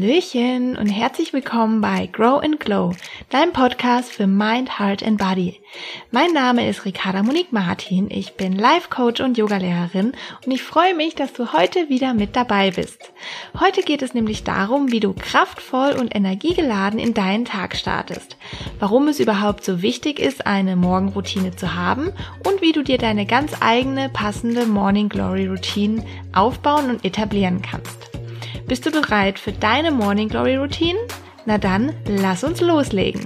Hallöchen und herzlich willkommen bei Grow and Glow, deinem Podcast für Mind, Heart and Body. Mein Name ist Ricarda Monique Martin, ich bin Life Coach und Yogalehrerin und ich freue mich, dass du heute wieder mit dabei bist. Heute geht es nämlich darum, wie du kraftvoll und energiegeladen in deinen Tag startest, warum es überhaupt so wichtig ist, eine Morgenroutine zu haben und wie du dir deine ganz eigene passende Morning Glory Routine aufbauen und etablieren kannst. Bist du bereit für deine Morning Glory Routine? Na dann, lass uns loslegen.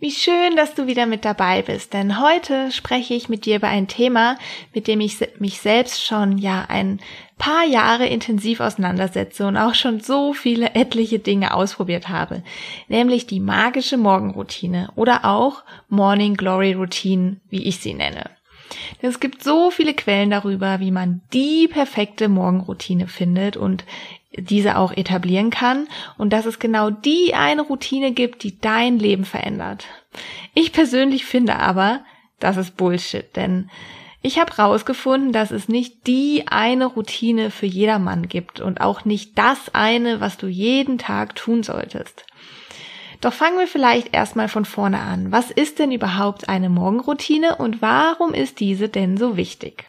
Wie schön, dass du wieder mit dabei bist, denn heute spreche ich mit dir über ein Thema, mit dem ich mich selbst schon ja ein paar Jahre intensiv auseinandersetze und auch schon so viele etliche Dinge ausprobiert habe, nämlich die magische Morgenroutine oder auch Morning Glory Routine, wie ich sie nenne. Es gibt so viele Quellen darüber, wie man die perfekte Morgenroutine findet und diese auch etablieren kann und dass es genau die eine Routine gibt, die dein Leben verändert. Ich persönlich finde aber, das ist Bullshit, denn ich habe rausgefunden, dass es nicht die eine Routine für jedermann gibt und auch nicht das eine, was du jeden Tag tun solltest. Doch fangen wir vielleicht erstmal von vorne an. Was ist denn überhaupt eine Morgenroutine und warum ist diese denn so wichtig?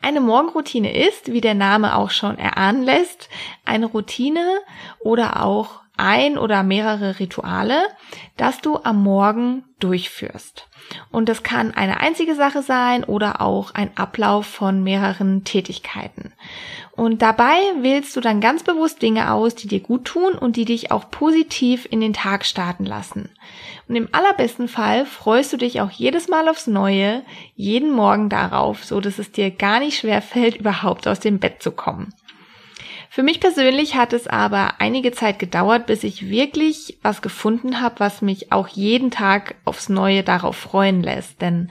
Eine Morgenroutine ist, wie der Name auch schon erahnen lässt, eine Routine oder auch ein oder mehrere Rituale, das du am Morgen durchführst. Und das kann eine einzige Sache sein oder auch ein Ablauf von mehreren Tätigkeiten. Und dabei wählst du dann ganz bewusst Dinge aus, die dir gut tun und die dich auch positiv in den Tag starten lassen. Und im allerbesten Fall freust du dich auch jedes Mal aufs Neue, jeden Morgen darauf, so dass es dir gar nicht schwer fällt, überhaupt aus dem Bett zu kommen. Für mich persönlich hat es aber einige Zeit gedauert, bis ich wirklich was gefunden habe, was mich auch jeden Tag aufs Neue darauf freuen lässt. Denn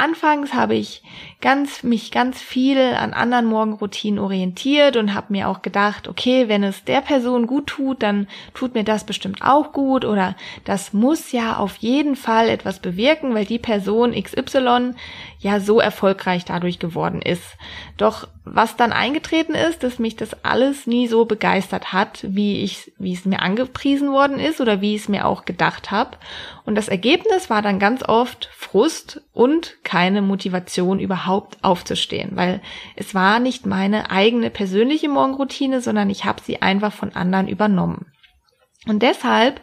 anfangs habe ich ganz, mich ganz viel an anderen Morgenroutinen orientiert und habe mir auch gedacht, okay, wenn es der Person gut tut, dann tut mir das bestimmt auch gut oder das muss ja auf jeden Fall etwas bewirken, weil die Person XY ja so erfolgreich dadurch geworden ist. Doch was dann eingetreten ist, dass mich das alles nie so begeistert hat, wie ich, wie es mir angepriesen worden ist oder wie ich es mir auch gedacht habe. Und das Ergebnis war dann ganz oft Frust und keine Motivation überhaupt aufzustehen, weil es war nicht meine eigene persönliche Morgenroutine, sondern ich habe sie einfach von anderen übernommen. Und deshalb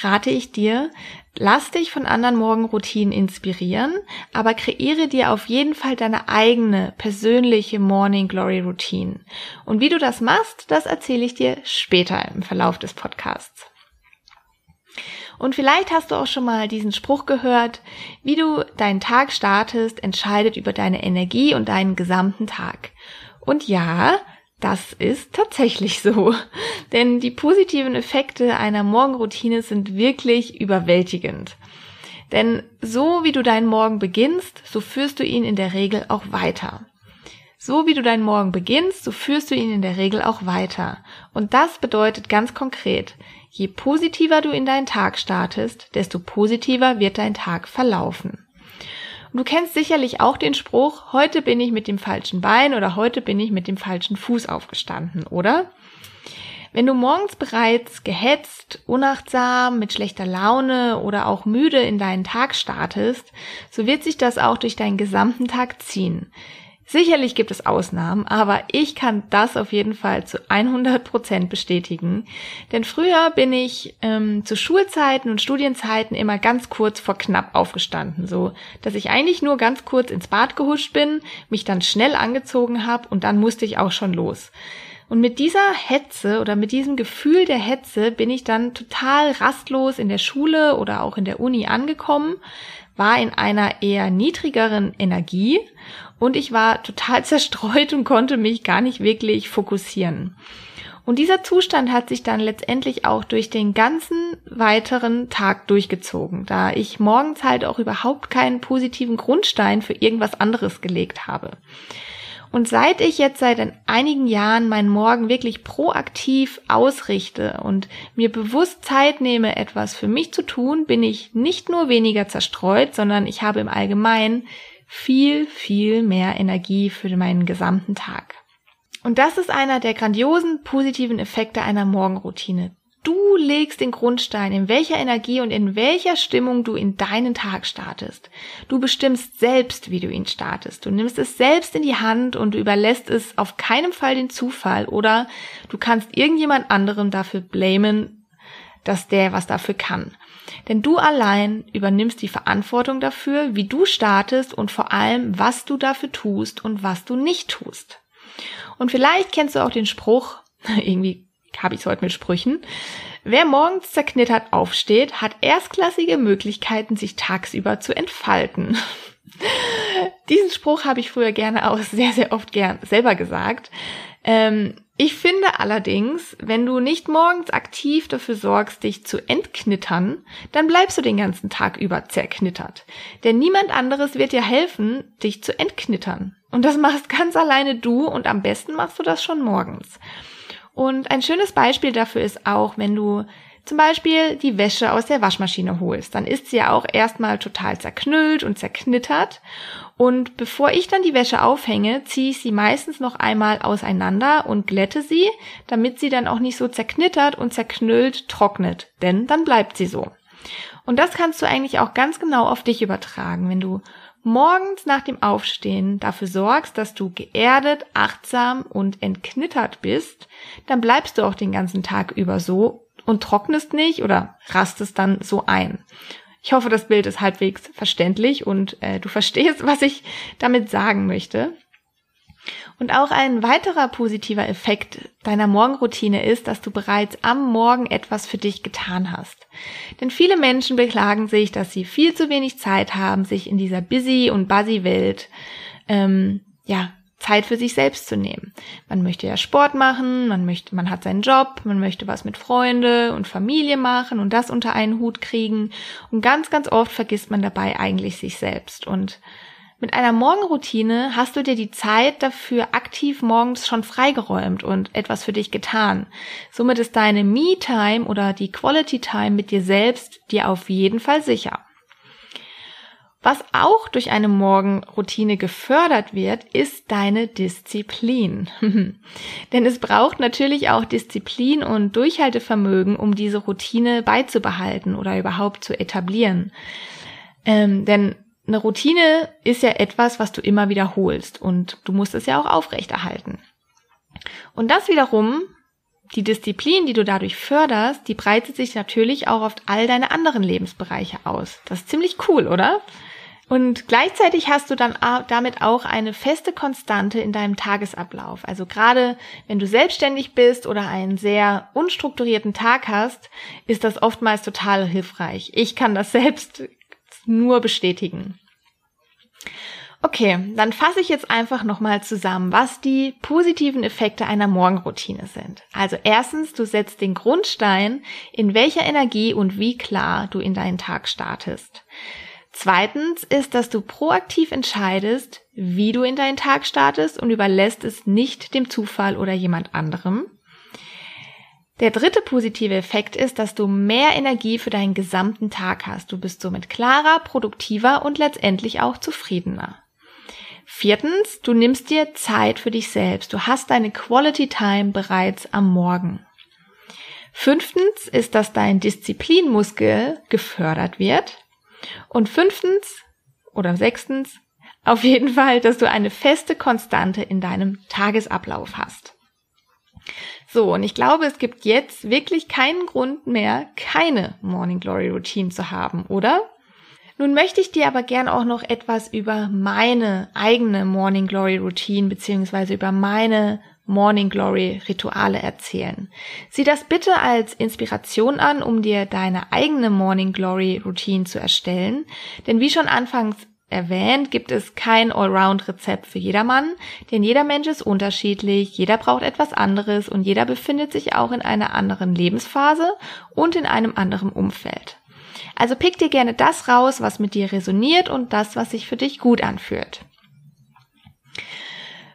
rate ich dir, lass dich von anderen Morgenroutinen inspirieren, aber kreiere dir auf jeden Fall deine eigene persönliche Morning Glory Routine. Und wie du das machst, das erzähle ich dir später im Verlauf des Podcasts. Und vielleicht hast du auch schon mal diesen Spruch gehört, wie du deinen Tag startest, entscheidet über deine Energie und deinen gesamten Tag. Und ja, das ist tatsächlich so. Denn die positiven Effekte einer Morgenroutine sind wirklich überwältigend. Denn so wie du deinen Morgen beginnst, so führst du ihn in der Regel auch weiter. So wie du deinen Morgen beginnst, so führst du ihn in der Regel auch weiter. Und das bedeutet ganz konkret, je positiver du in deinen Tag startest, desto positiver wird dein Tag verlaufen. Und du kennst sicherlich auch den Spruch, heute bin ich mit dem falschen Bein oder heute bin ich mit dem falschen Fuß aufgestanden, oder? Wenn du morgens bereits gehetzt, unachtsam, mit schlechter Laune oder auch müde in deinen Tag startest, so wird sich das auch durch deinen gesamten Tag ziehen. Sicherlich gibt es Ausnahmen, aber ich kann das auf jeden Fall zu 100 Prozent bestätigen. Denn früher bin ich ähm, zu Schulzeiten und Studienzeiten immer ganz kurz vor knapp aufgestanden, so dass ich eigentlich nur ganz kurz ins Bad gehuscht bin, mich dann schnell angezogen habe und dann musste ich auch schon los. Und mit dieser Hetze oder mit diesem Gefühl der Hetze bin ich dann total rastlos in der Schule oder auch in der Uni angekommen, war in einer eher niedrigeren Energie und ich war total zerstreut und konnte mich gar nicht wirklich fokussieren. Und dieser Zustand hat sich dann letztendlich auch durch den ganzen weiteren Tag durchgezogen, da ich morgens halt auch überhaupt keinen positiven Grundstein für irgendwas anderes gelegt habe. Und seit ich jetzt seit einigen Jahren meinen Morgen wirklich proaktiv ausrichte und mir bewusst Zeit nehme, etwas für mich zu tun, bin ich nicht nur weniger zerstreut, sondern ich habe im Allgemeinen viel, viel mehr Energie für meinen gesamten Tag. Und das ist einer der grandiosen positiven Effekte einer Morgenroutine. Du legst den Grundstein, in welcher Energie und in welcher Stimmung du in deinen Tag startest. Du bestimmst selbst, wie du ihn startest. Du nimmst es selbst in die Hand und du überlässt es auf keinen Fall den Zufall oder du kannst irgendjemand anderem dafür blamen, dass der was dafür kann. Denn du allein übernimmst die Verantwortung dafür, wie du startest und vor allem, was du dafür tust und was du nicht tust. Und vielleicht kennst du auch den Spruch, irgendwie habe ich es heute mit Sprüchen. Wer morgens zerknittert aufsteht, hat erstklassige Möglichkeiten, sich tagsüber zu entfalten. Diesen Spruch habe ich früher gerne auch sehr, sehr oft gern selber gesagt. Ähm, ich finde allerdings, wenn du nicht morgens aktiv dafür sorgst, dich zu entknittern, dann bleibst du den ganzen Tag über zerknittert. Denn niemand anderes wird dir helfen, dich zu entknittern. Und das machst ganz alleine du und am besten machst du das schon morgens. Und ein schönes Beispiel dafür ist auch, wenn du zum Beispiel die Wäsche aus der Waschmaschine holst, dann ist sie ja auch erstmal total zerknüllt und zerknittert. Und bevor ich dann die Wäsche aufhänge, ziehe ich sie meistens noch einmal auseinander und glätte sie, damit sie dann auch nicht so zerknittert und zerknüllt trocknet. Denn dann bleibt sie so. Und das kannst du eigentlich auch ganz genau auf dich übertragen, wenn du morgens nach dem Aufstehen dafür sorgst, dass du geerdet, achtsam und entknittert bist, dann bleibst du auch den ganzen Tag über so und trocknest nicht oder rastest dann so ein. Ich hoffe, das Bild ist halbwegs verständlich und äh, du verstehst, was ich damit sagen möchte. Und auch ein weiterer positiver Effekt deiner Morgenroutine ist, dass du bereits am Morgen etwas für dich getan hast. Denn viele Menschen beklagen sich, dass sie viel zu wenig Zeit haben, sich in dieser busy und buzzy Welt ähm, ja Zeit für sich selbst zu nehmen. Man möchte ja Sport machen, man möchte, man hat seinen Job, man möchte was mit Freunde und Familie machen und das unter einen Hut kriegen. Und ganz, ganz oft vergisst man dabei eigentlich sich selbst. Und mit einer Morgenroutine hast du dir die Zeit dafür aktiv morgens schon freigeräumt und etwas für dich getan. Somit ist deine Me-Time oder die Quality-Time mit dir selbst dir auf jeden Fall sicher. Was auch durch eine Morgenroutine gefördert wird, ist deine Disziplin. Denn es braucht natürlich auch Disziplin und Durchhaltevermögen, um diese Routine beizubehalten oder überhaupt zu etablieren. Ähm, denn eine Routine ist ja etwas, was du immer wiederholst und du musst es ja auch aufrechterhalten. Und das wiederum, die Disziplin, die du dadurch förderst, die breitet sich natürlich auch auf all deine anderen Lebensbereiche aus. Das ist ziemlich cool, oder? Und gleichzeitig hast du dann damit auch eine feste Konstante in deinem Tagesablauf. Also gerade wenn du selbstständig bist oder einen sehr unstrukturierten Tag hast, ist das oftmals total hilfreich. Ich kann das selbst nur bestätigen. Okay, dann fasse ich jetzt einfach nochmal zusammen, was die positiven Effekte einer Morgenroutine sind. Also erstens, du setzt den Grundstein, in welcher Energie und wie klar du in deinen Tag startest. Zweitens ist, dass du proaktiv entscheidest, wie du in deinen Tag startest und überlässt es nicht dem Zufall oder jemand anderem. Der dritte positive Effekt ist, dass du mehr Energie für deinen gesamten Tag hast. Du bist somit klarer, produktiver und letztendlich auch zufriedener. Viertens, du nimmst dir Zeit für dich selbst. Du hast deine Quality Time bereits am Morgen. Fünftens ist, dass dein Disziplinmuskel gefördert wird. Und fünftens oder sechstens, auf jeden Fall, dass du eine feste Konstante in deinem Tagesablauf hast. So, und ich glaube, es gibt jetzt wirklich keinen Grund mehr, keine Morning Glory Routine zu haben, oder? Nun möchte ich dir aber gern auch noch etwas über meine eigene Morning Glory Routine beziehungsweise über meine Morning Glory Rituale erzählen. Sieh das bitte als Inspiration an, um dir deine eigene Morning Glory Routine zu erstellen. Denn wie schon anfangs erwähnt, gibt es kein Allround-Rezept für jedermann, denn jeder Mensch ist unterschiedlich, jeder braucht etwas anderes und jeder befindet sich auch in einer anderen Lebensphase und in einem anderen Umfeld. Also pick dir gerne das raus, was mit dir resoniert und das, was sich für dich gut anfühlt.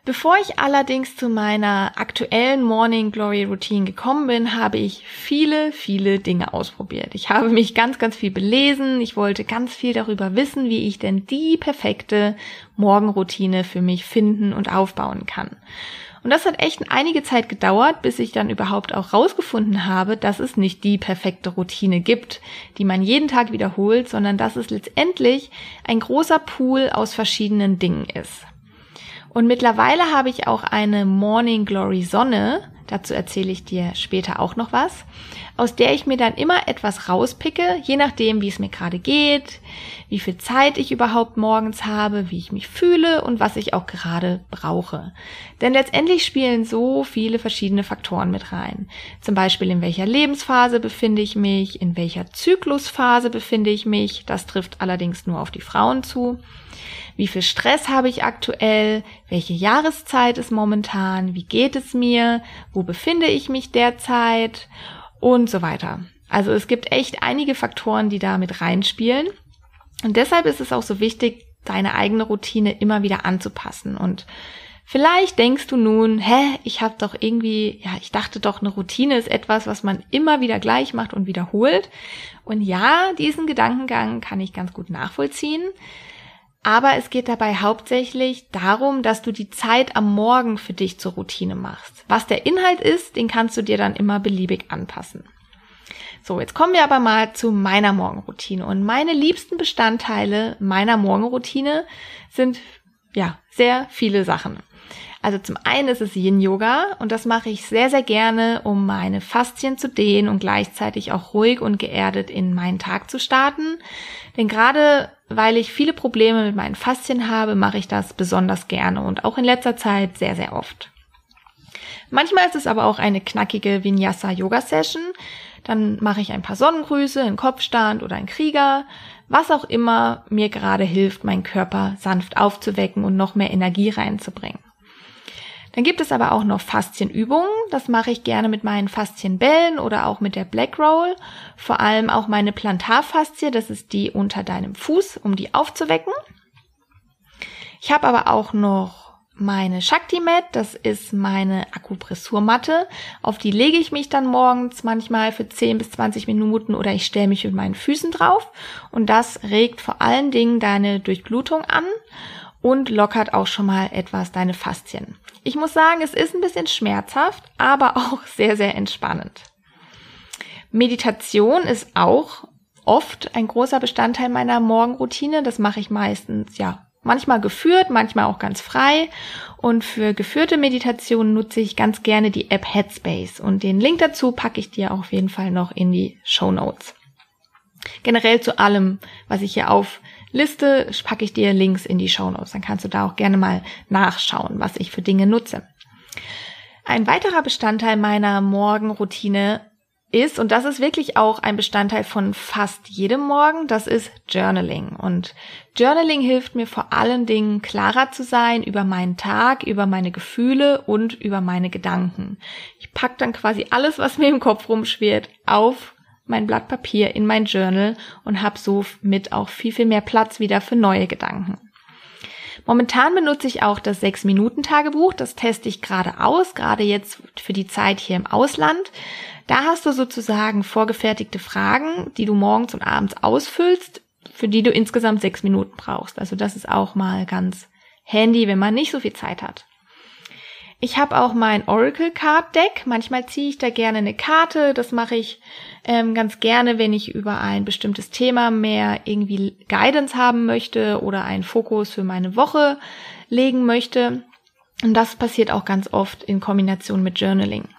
Bevor ich allerdings zu meiner aktuellen Morning Glory Routine gekommen bin, habe ich viele, viele Dinge ausprobiert. Ich habe mich ganz, ganz viel belesen. Ich wollte ganz viel darüber wissen, wie ich denn die perfekte Morgenroutine für mich finden und aufbauen kann. Und das hat echt einige Zeit gedauert, bis ich dann überhaupt auch rausgefunden habe, dass es nicht die perfekte Routine gibt, die man jeden Tag wiederholt, sondern dass es letztendlich ein großer Pool aus verschiedenen Dingen ist. Und mittlerweile habe ich auch eine Morning Glory Sonne, dazu erzähle ich dir später auch noch was, aus der ich mir dann immer etwas rauspicke, je nachdem, wie es mir gerade geht, wie viel Zeit ich überhaupt morgens habe, wie ich mich fühle und was ich auch gerade brauche. Denn letztendlich spielen so viele verschiedene Faktoren mit rein. Zum Beispiel, in welcher Lebensphase befinde ich mich, in welcher Zyklusphase befinde ich mich, das trifft allerdings nur auf die Frauen zu wie viel Stress habe ich aktuell, welche Jahreszeit ist momentan, wie geht es mir, wo befinde ich mich derzeit und so weiter. Also es gibt echt einige Faktoren, die da mit reinspielen. Und deshalb ist es auch so wichtig, deine eigene Routine immer wieder anzupassen. Und vielleicht denkst du nun, hä, ich habe doch irgendwie, ja, ich dachte doch, eine Routine ist etwas, was man immer wieder gleich macht und wiederholt. Und ja, diesen Gedankengang kann ich ganz gut nachvollziehen. Aber es geht dabei hauptsächlich darum, dass du die Zeit am Morgen für dich zur Routine machst. Was der Inhalt ist, den kannst du dir dann immer beliebig anpassen. So, jetzt kommen wir aber mal zu meiner Morgenroutine. Und meine liebsten Bestandteile meiner Morgenroutine sind, ja, sehr viele Sachen. Also zum einen ist es Yin-Yoga und das mache ich sehr, sehr gerne, um meine Faszien zu dehnen und gleichzeitig auch ruhig und geerdet in meinen Tag zu starten. Denn gerade weil ich viele Probleme mit meinen Faszien habe, mache ich das besonders gerne und auch in letzter Zeit sehr, sehr oft. Manchmal ist es aber auch eine knackige Vinyasa-Yoga-Session. Dann mache ich ein paar Sonnengrüße, einen Kopfstand oder einen Krieger, was auch immer mir gerade hilft, meinen Körper sanft aufzuwecken und noch mehr Energie reinzubringen. Dann gibt es aber auch noch Faszienübungen. Das mache ich gerne mit meinen Faszienbällen oder auch mit der Black Roll. Vor allem auch meine Plantarfaszie, das ist die unter deinem Fuß, um die aufzuwecken. Ich habe aber auch noch meine Shakti Mat, das ist meine Akupressurmatte. Auf die lege ich mich dann morgens manchmal für 10 bis 20 Minuten oder ich stelle mich mit meinen Füßen drauf. Und das regt vor allen Dingen deine Durchblutung an und lockert auch schon mal etwas deine Faszien. Ich muss sagen, es ist ein bisschen schmerzhaft, aber auch sehr, sehr entspannend. Meditation ist auch oft ein großer Bestandteil meiner Morgenroutine. Das mache ich meistens, ja, manchmal geführt, manchmal auch ganz frei. Und für geführte Meditation nutze ich ganz gerne die App Headspace. Und den Link dazu packe ich dir auf jeden Fall noch in die Show Notes. Generell zu allem, was ich hier auf Liste packe ich dir Links in die Show Notes. Dann kannst du da auch gerne mal nachschauen, was ich für Dinge nutze. Ein weiterer Bestandteil meiner Morgenroutine ist, und das ist wirklich auch ein Bestandteil von fast jedem Morgen, das ist Journaling. Und Journaling hilft mir vor allen Dingen klarer zu sein über meinen Tag, über meine Gefühle und über meine Gedanken. Ich pack dann quasi alles, was mir im Kopf rumschwirrt, auf mein Blatt Papier in mein Journal und habe so mit auch viel, viel mehr Platz wieder für neue Gedanken. Momentan benutze ich auch das 6-Minuten-Tagebuch. Das teste ich gerade aus, gerade jetzt für die Zeit hier im Ausland. Da hast du sozusagen vorgefertigte Fragen, die du morgens und abends ausfüllst, für die du insgesamt sechs Minuten brauchst. Also das ist auch mal ganz handy, wenn man nicht so viel Zeit hat. Ich habe auch mein Oracle Card Deck. Manchmal ziehe ich da gerne eine Karte. Das mache ich ähm, ganz gerne, wenn ich über ein bestimmtes Thema mehr irgendwie Guidance haben möchte oder einen Fokus für meine Woche legen möchte. Und das passiert auch ganz oft in Kombination mit Journaling.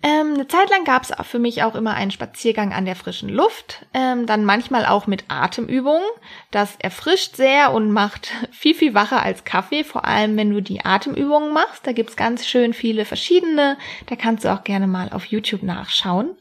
Ähm, eine Zeit lang gab es für mich auch immer einen Spaziergang an der frischen Luft, ähm, dann manchmal auch mit Atemübungen. Das erfrischt sehr und macht viel, viel wacher als Kaffee, vor allem wenn du die Atemübungen machst. Da gibt's ganz schön viele verschiedene, da kannst du auch gerne mal auf YouTube nachschauen.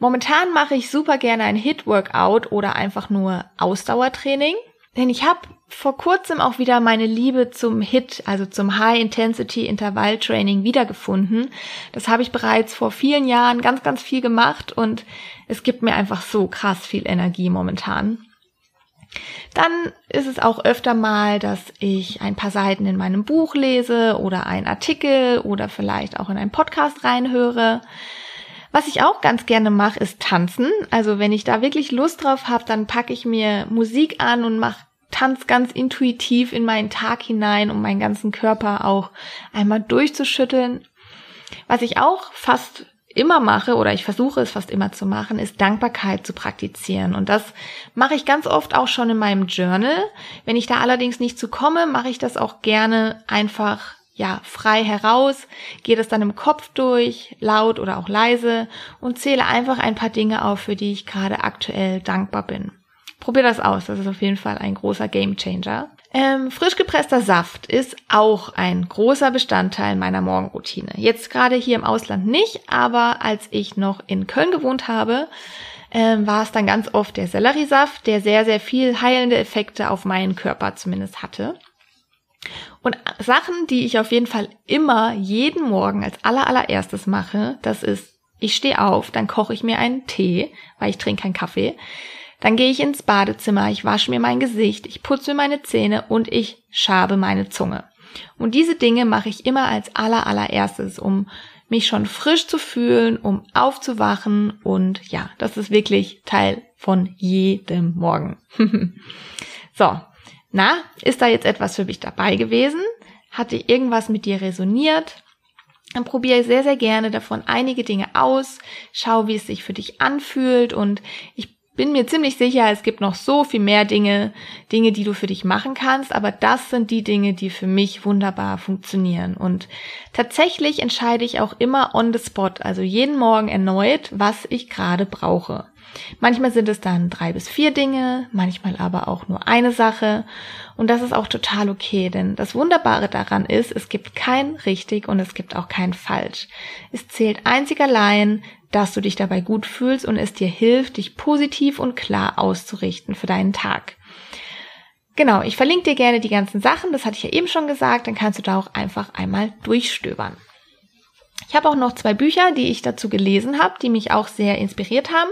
Momentan mache ich super gerne ein Hit-Workout oder einfach nur Ausdauertraining. Denn ich habe vor kurzem auch wieder meine Liebe zum HIT, also zum High Intensity Intervall Training wiedergefunden. Das habe ich bereits vor vielen Jahren ganz, ganz viel gemacht und es gibt mir einfach so krass viel Energie momentan. Dann ist es auch öfter mal, dass ich ein paar Seiten in meinem Buch lese oder einen Artikel oder vielleicht auch in einen Podcast reinhöre. Was ich auch ganz gerne mache, ist tanzen. Also wenn ich da wirklich Lust drauf habe, dann packe ich mir Musik an und mache tanze ganz intuitiv in meinen Tag hinein, um meinen ganzen Körper auch einmal durchzuschütteln. Was ich auch fast immer mache oder ich versuche es fast immer zu machen, ist Dankbarkeit zu praktizieren. Und das mache ich ganz oft auch schon in meinem Journal. Wenn ich da allerdings nicht zu komme, mache ich das auch gerne einfach ja, frei heraus, gehe das dann im Kopf durch, laut oder auch leise und zähle einfach ein paar Dinge auf, für die ich gerade aktuell dankbar bin. Probier das aus, das ist auf jeden Fall ein großer Gamechanger. Ähm, frisch gepresster Saft ist auch ein großer Bestandteil meiner Morgenroutine. Jetzt gerade hier im Ausland nicht, aber als ich noch in Köln gewohnt habe, ähm, war es dann ganz oft der Selleriesaft, der sehr, sehr viel heilende Effekte auf meinen Körper zumindest hatte. Und Sachen, die ich auf jeden Fall immer jeden Morgen als aller allererstes mache, das ist, ich stehe auf, dann koche ich mir einen Tee, weil ich trinke keinen Kaffee. Dann gehe ich ins Badezimmer, ich wasche mir mein Gesicht, ich putze mir meine Zähne und ich schabe meine Zunge. Und diese Dinge mache ich immer als aller allererstes, um mich schon frisch zu fühlen, um aufzuwachen und ja, das ist wirklich Teil von jedem Morgen. so, na, ist da jetzt etwas für mich dabei gewesen? Hatte irgendwas mit dir resoniert? Dann probiere sehr, sehr gerne davon einige Dinge aus, schau, wie es sich für dich anfühlt und ich bin mir ziemlich sicher, es gibt noch so viel mehr Dinge, Dinge, die du für dich machen kannst, aber das sind die Dinge, die für mich wunderbar funktionieren. Und tatsächlich entscheide ich auch immer on the spot, also jeden Morgen erneut, was ich gerade brauche. Manchmal sind es dann drei bis vier Dinge, manchmal aber auch nur eine Sache. Und das ist auch total okay, denn das Wunderbare daran ist, es gibt kein richtig und es gibt auch kein falsch. Es zählt einzig allein, dass du dich dabei gut fühlst und es dir hilft, dich positiv und klar auszurichten für deinen Tag. Genau, ich verlinke dir gerne die ganzen Sachen, das hatte ich ja eben schon gesagt, dann kannst du da auch einfach einmal durchstöbern. Ich habe auch noch zwei Bücher, die ich dazu gelesen habe, die mich auch sehr inspiriert haben.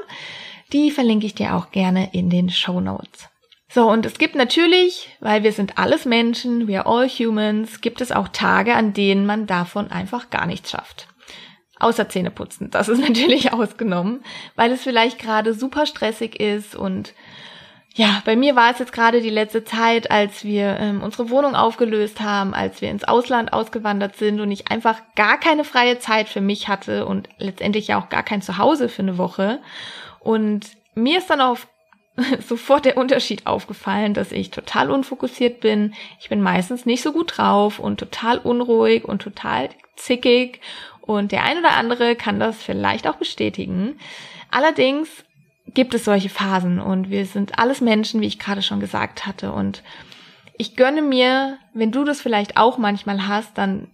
Die verlinke ich dir auch gerne in den Show Notes. So, und es gibt natürlich, weil wir sind alles Menschen, we are all humans, gibt es auch Tage, an denen man davon einfach gar nichts schafft. Außer Zähne putzen. Das ist natürlich ausgenommen, weil es vielleicht gerade super stressig ist und ja, bei mir war es jetzt gerade die letzte Zeit, als wir ähm, unsere Wohnung aufgelöst haben, als wir ins Ausland ausgewandert sind und ich einfach gar keine freie Zeit für mich hatte und letztendlich ja auch gar kein Zuhause für eine Woche. Und mir ist dann auf sofort der Unterschied aufgefallen, dass ich total unfokussiert bin. Ich bin meistens nicht so gut drauf und total unruhig und total zickig und der ein oder andere kann das vielleicht auch bestätigen. Allerdings gibt es solche Phasen und wir sind alles Menschen, wie ich gerade schon gesagt hatte. Und ich gönne mir, wenn du das vielleicht auch manchmal hast, dann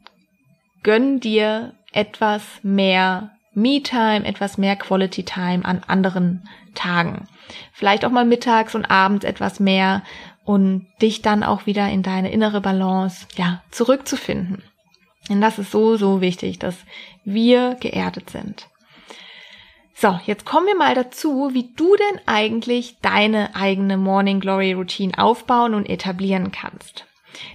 gönn dir etwas mehr Me-Time, etwas mehr Quality-Time an anderen Tagen. Vielleicht auch mal mittags und abends etwas mehr und dich dann auch wieder in deine innere Balance, ja, zurückzufinden. Denn das ist so, so wichtig, dass wir geerdet sind. So, jetzt kommen wir mal dazu, wie du denn eigentlich deine eigene Morning Glory Routine aufbauen und etablieren kannst.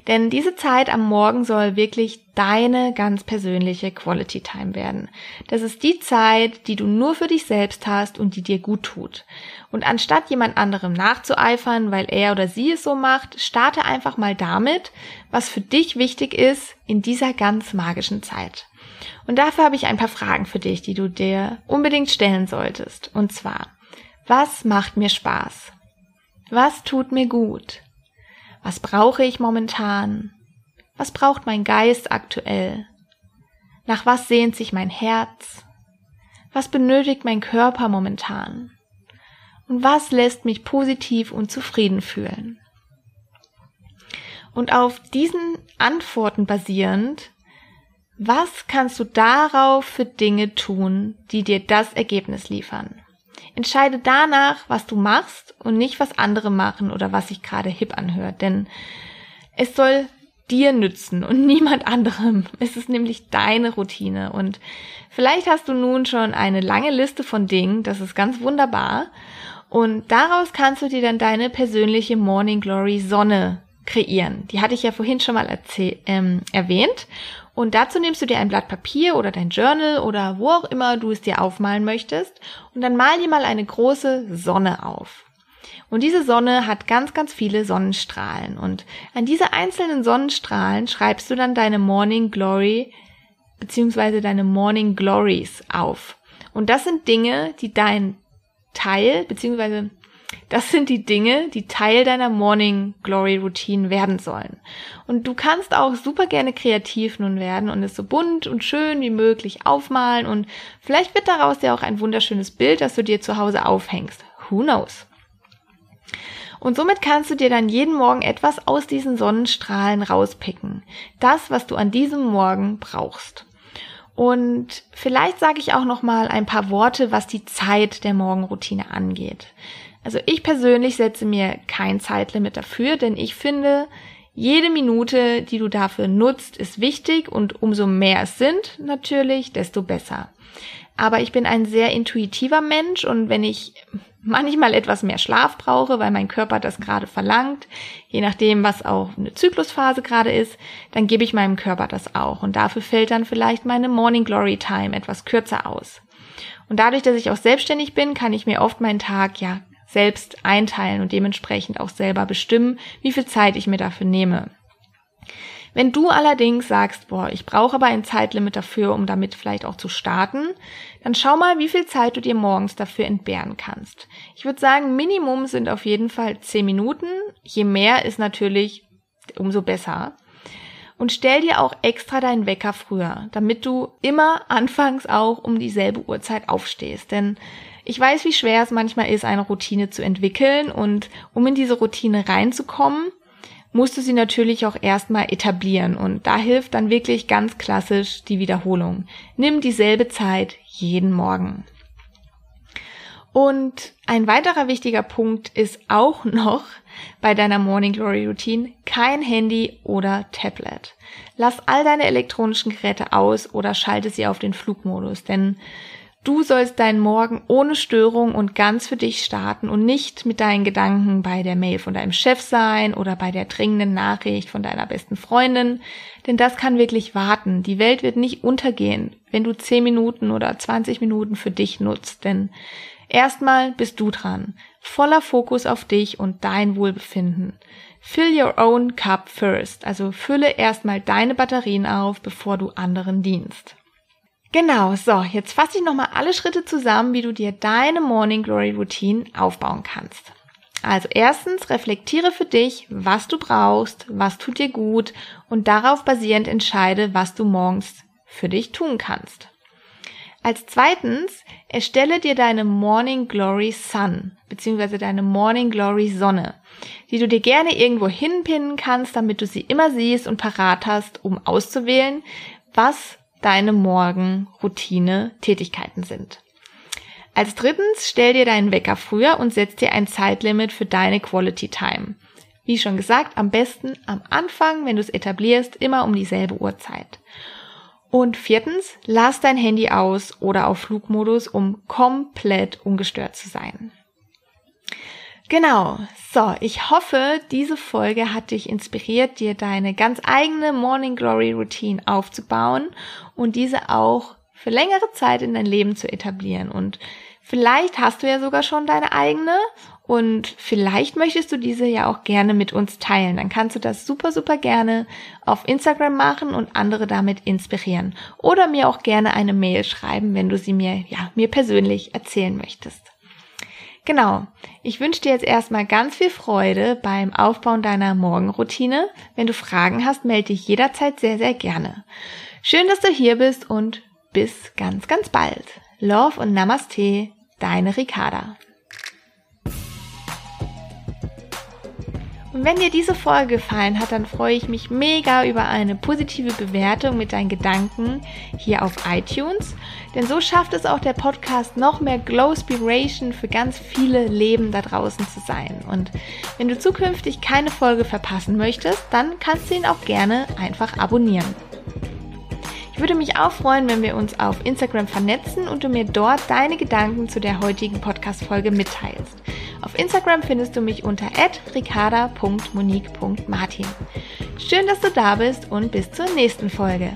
Denn diese Zeit am Morgen soll wirklich deine ganz persönliche Quality Time werden. Das ist die Zeit, die du nur für dich selbst hast und die dir gut tut. Und anstatt jemand anderem nachzueifern, weil er oder sie es so macht, starte einfach mal damit, was für dich wichtig ist in dieser ganz magischen Zeit. Und dafür habe ich ein paar Fragen für dich, die du dir unbedingt stellen solltest. Und zwar, was macht mir Spaß? Was tut mir gut? Was brauche ich momentan? Was braucht mein Geist aktuell? Nach was sehnt sich mein Herz? Was benötigt mein Körper momentan? Und was lässt mich positiv und zufrieden fühlen? Und auf diesen Antworten basierend, was kannst du darauf für Dinge tun, die dir das Ergebnis liefern? Entscheide danach, was du machst und nicht, was andere machen oder was sich gerade hip anhört, denn es soll dir nützen und niemand anderem. Es ist nämlich deine Routine und vielleicht hast du nun schon eine lange Liste von Dingen, das ist ganz wunderbar und daraus kannst du dir dann deine persönliche Morning Glory Sonne kreieren. Die hatte ich ja vorhin schon mal ähm, erwähnt und dazu nimmst du dir ein Blatt Papier oder dein Journal oder wo auch immer du es dir aufmalen möchtest und dann mal dir mal eine große Sonne auf. Und diese Sonne hat ganz, ganz viele Sonnenstrahlen. Und an diese einzelnen Sonnenstrahlen schreibst du dann deine Morning Glory beziehungsweise deine Morning Glories auf. Und das sind Dinge, die dein Teil, beziehungsweise das sind die Dinge, die Teil deiner Morning Glory Routine werden sollen. Und du kannst auch super gerne kreativ nun werden und es so bunt und schön wie möglich aufmalen und vielleicht wird daraus ja auch ein wunderschönes Bild, das du dir zu Hause aufhängst. Who knows? Und somit kannst du dir dann jeden Morgen etwas aus diesen Sonnenstrahlen rauspicken. Das, was du an diesem Morgen brauchst. Und vielleicht sage ich auch noch mal ein paar Worte, was die Zeit der Morgenroutine angeht. Also ich persönlich setze mir kein Zeitlimit dafür, denn ich finde, jede Minute, die du dafür nutzt, ist wichtig und umso mehr es sind, natürlich, desto besser. Aber ich bin ein sehr intuitiver Mensch und wenn ich manchmal etwas mehr Schlaf brauche, weil mein Körper das gerade verlangt, je nachdem, was auch eine Zyklusphase gerade ist, dann gebe ich meinem Körper das auch. Und dafür fällt dann vielleicht meine Morning Glory Time etwas kürzer aus. Und dadurch, dass ich auch selbstständig bin, kann ich mir oft meinen Tag ja selbst einteilen und dementsprechend auch selber bestimmen, wie viel Zeit ich mir dafür nehme. Wenn du allerdings sagst, boah, ich brauche aber ein Zeitlimit dafür, um damit vielleicht auch zu starten, dann schau mal, wie viel Zeit du dir morgens dafür entbehren kannst. Ich würde sagen, Minimum sind auf jeden Fall zehn Minuten. Je mehr ist natürlich umso besser. Und stell dir auch extra deinen Wecker früher, damit du immer anfangs auch um dieselbe Uhrzeit aufstehst. Denn ich weiß, wie schwer es manchmal ist, eine Routine zu entwickeln und um in diese Routine reinzukommen, musst du sie natürlich auch erstmal etablieren und da hilft dann wirklich ganz klassisch die Wiederholung. Nimm dieselbe Zeit jeden Morgen. Und ein weiterer wichtiger Punkt ist auch noch bei deiner Morning Glory Routine kein Handy oder Tablet. Lass all deine elektronischen Geräte aus oder schalte sie auf den Flugmodus, denn Du sollst deinen Morgen ohne Störung und ganz für dich starten und nicht mit deinen Gedanken bei der Mail von deinem Chef sein oder bei der dringenden Nachricht von deiner besten Freundin, denn das kann wirklich warten. Die Welt wird nicht untergehen, wenn du 10 Minuten oder 20 Minuten für dich nutzt, denn erstmal bist du dran, voller Fokus auf dich und dein Wohlbefinden. Fill your own cup first, also fülle erstmal deine Batterien auf, bevor du anderen dienst. Genau, so, jetzt fasse ich nochmal alle Schritte zusammen, wie du dir deine Morning Glory Routine aufbauen kannst. Also erstens, reflektiere für dich, was du brauchst, was tut dir gut und darauf basierend entscheide, was du morgens für dich tun kannst. Als zweitens, erstelle dir deine Morning Glory Sun beziehungsweise deine Morning Glory Sonne, die du dir gerne irgendwo hinpinnen kannst, damit du sie immer siehst und parat hast, um auszuwählen, was deine Morgenroutine Tätigkeiten sind. Als drittens, stell dir deinen Wecker früher und setz dir ein Zeitlimit für deine Quality Time. Wie schon gesagt, am besten am Anfang, wenn du es etablierst, immer um dieselbe Uhrzeit. Und viertens, lass dein Handy aus oder auf Flugmodus, um komplett ungestört zu sein. Genau. So, ich hoffe, diese Folge hat dich inspiriert, dir deine ganz eigene Morning Glory Routine aufzubauen und diese auch für längere Zeit in dein Leben zu etablieren. Und vielleicht hast du ja sogar schon deine eigene und vielleicht möchtest du diese ja auch gerne mit uns teilen. Dann kannst du das super, super gerne auf Instagram machen und andere damit inspirieren. Oder mir auch gerne eine Mail schreiben, wenn du sie mir, ja, mir persönlich erzählen möchtest. Genau. Ich wünsche dir jetzt erstmal ganz viel Freude beim Aufbauen deiner Morgenroutine. Wenn du Fragen hast, melde dich jederzeit sehr, sehr gerne. Schön, dass du hier bist und bis ganz, ganz bald. Love und Namaste, deine Ricarda. Und wenn dir diese Folge gefallen hat, dann freue ich mich mega über eine positive Bewertung mit deinen Gedanken hier auf iTunes. Denn so schafft es auch der Podcast noch mehr Glow Spiration für ganz viele Leben da draußen zu sein. Und wenn du zukünftig keine Folge verpassen möchtest, dann kannst du ihn auch gerne einfach abonnieren. Ich würde mich auch freuen, wenn wir uns auf Instagram vernetzen und du mir dort deine Gedanken zu der heutigen Podcast-Folge mitteilst. Auf Instagram findest du mich unter ricarda.monique.martin. Schön, dass du da bist und bis zur nächsten Folge.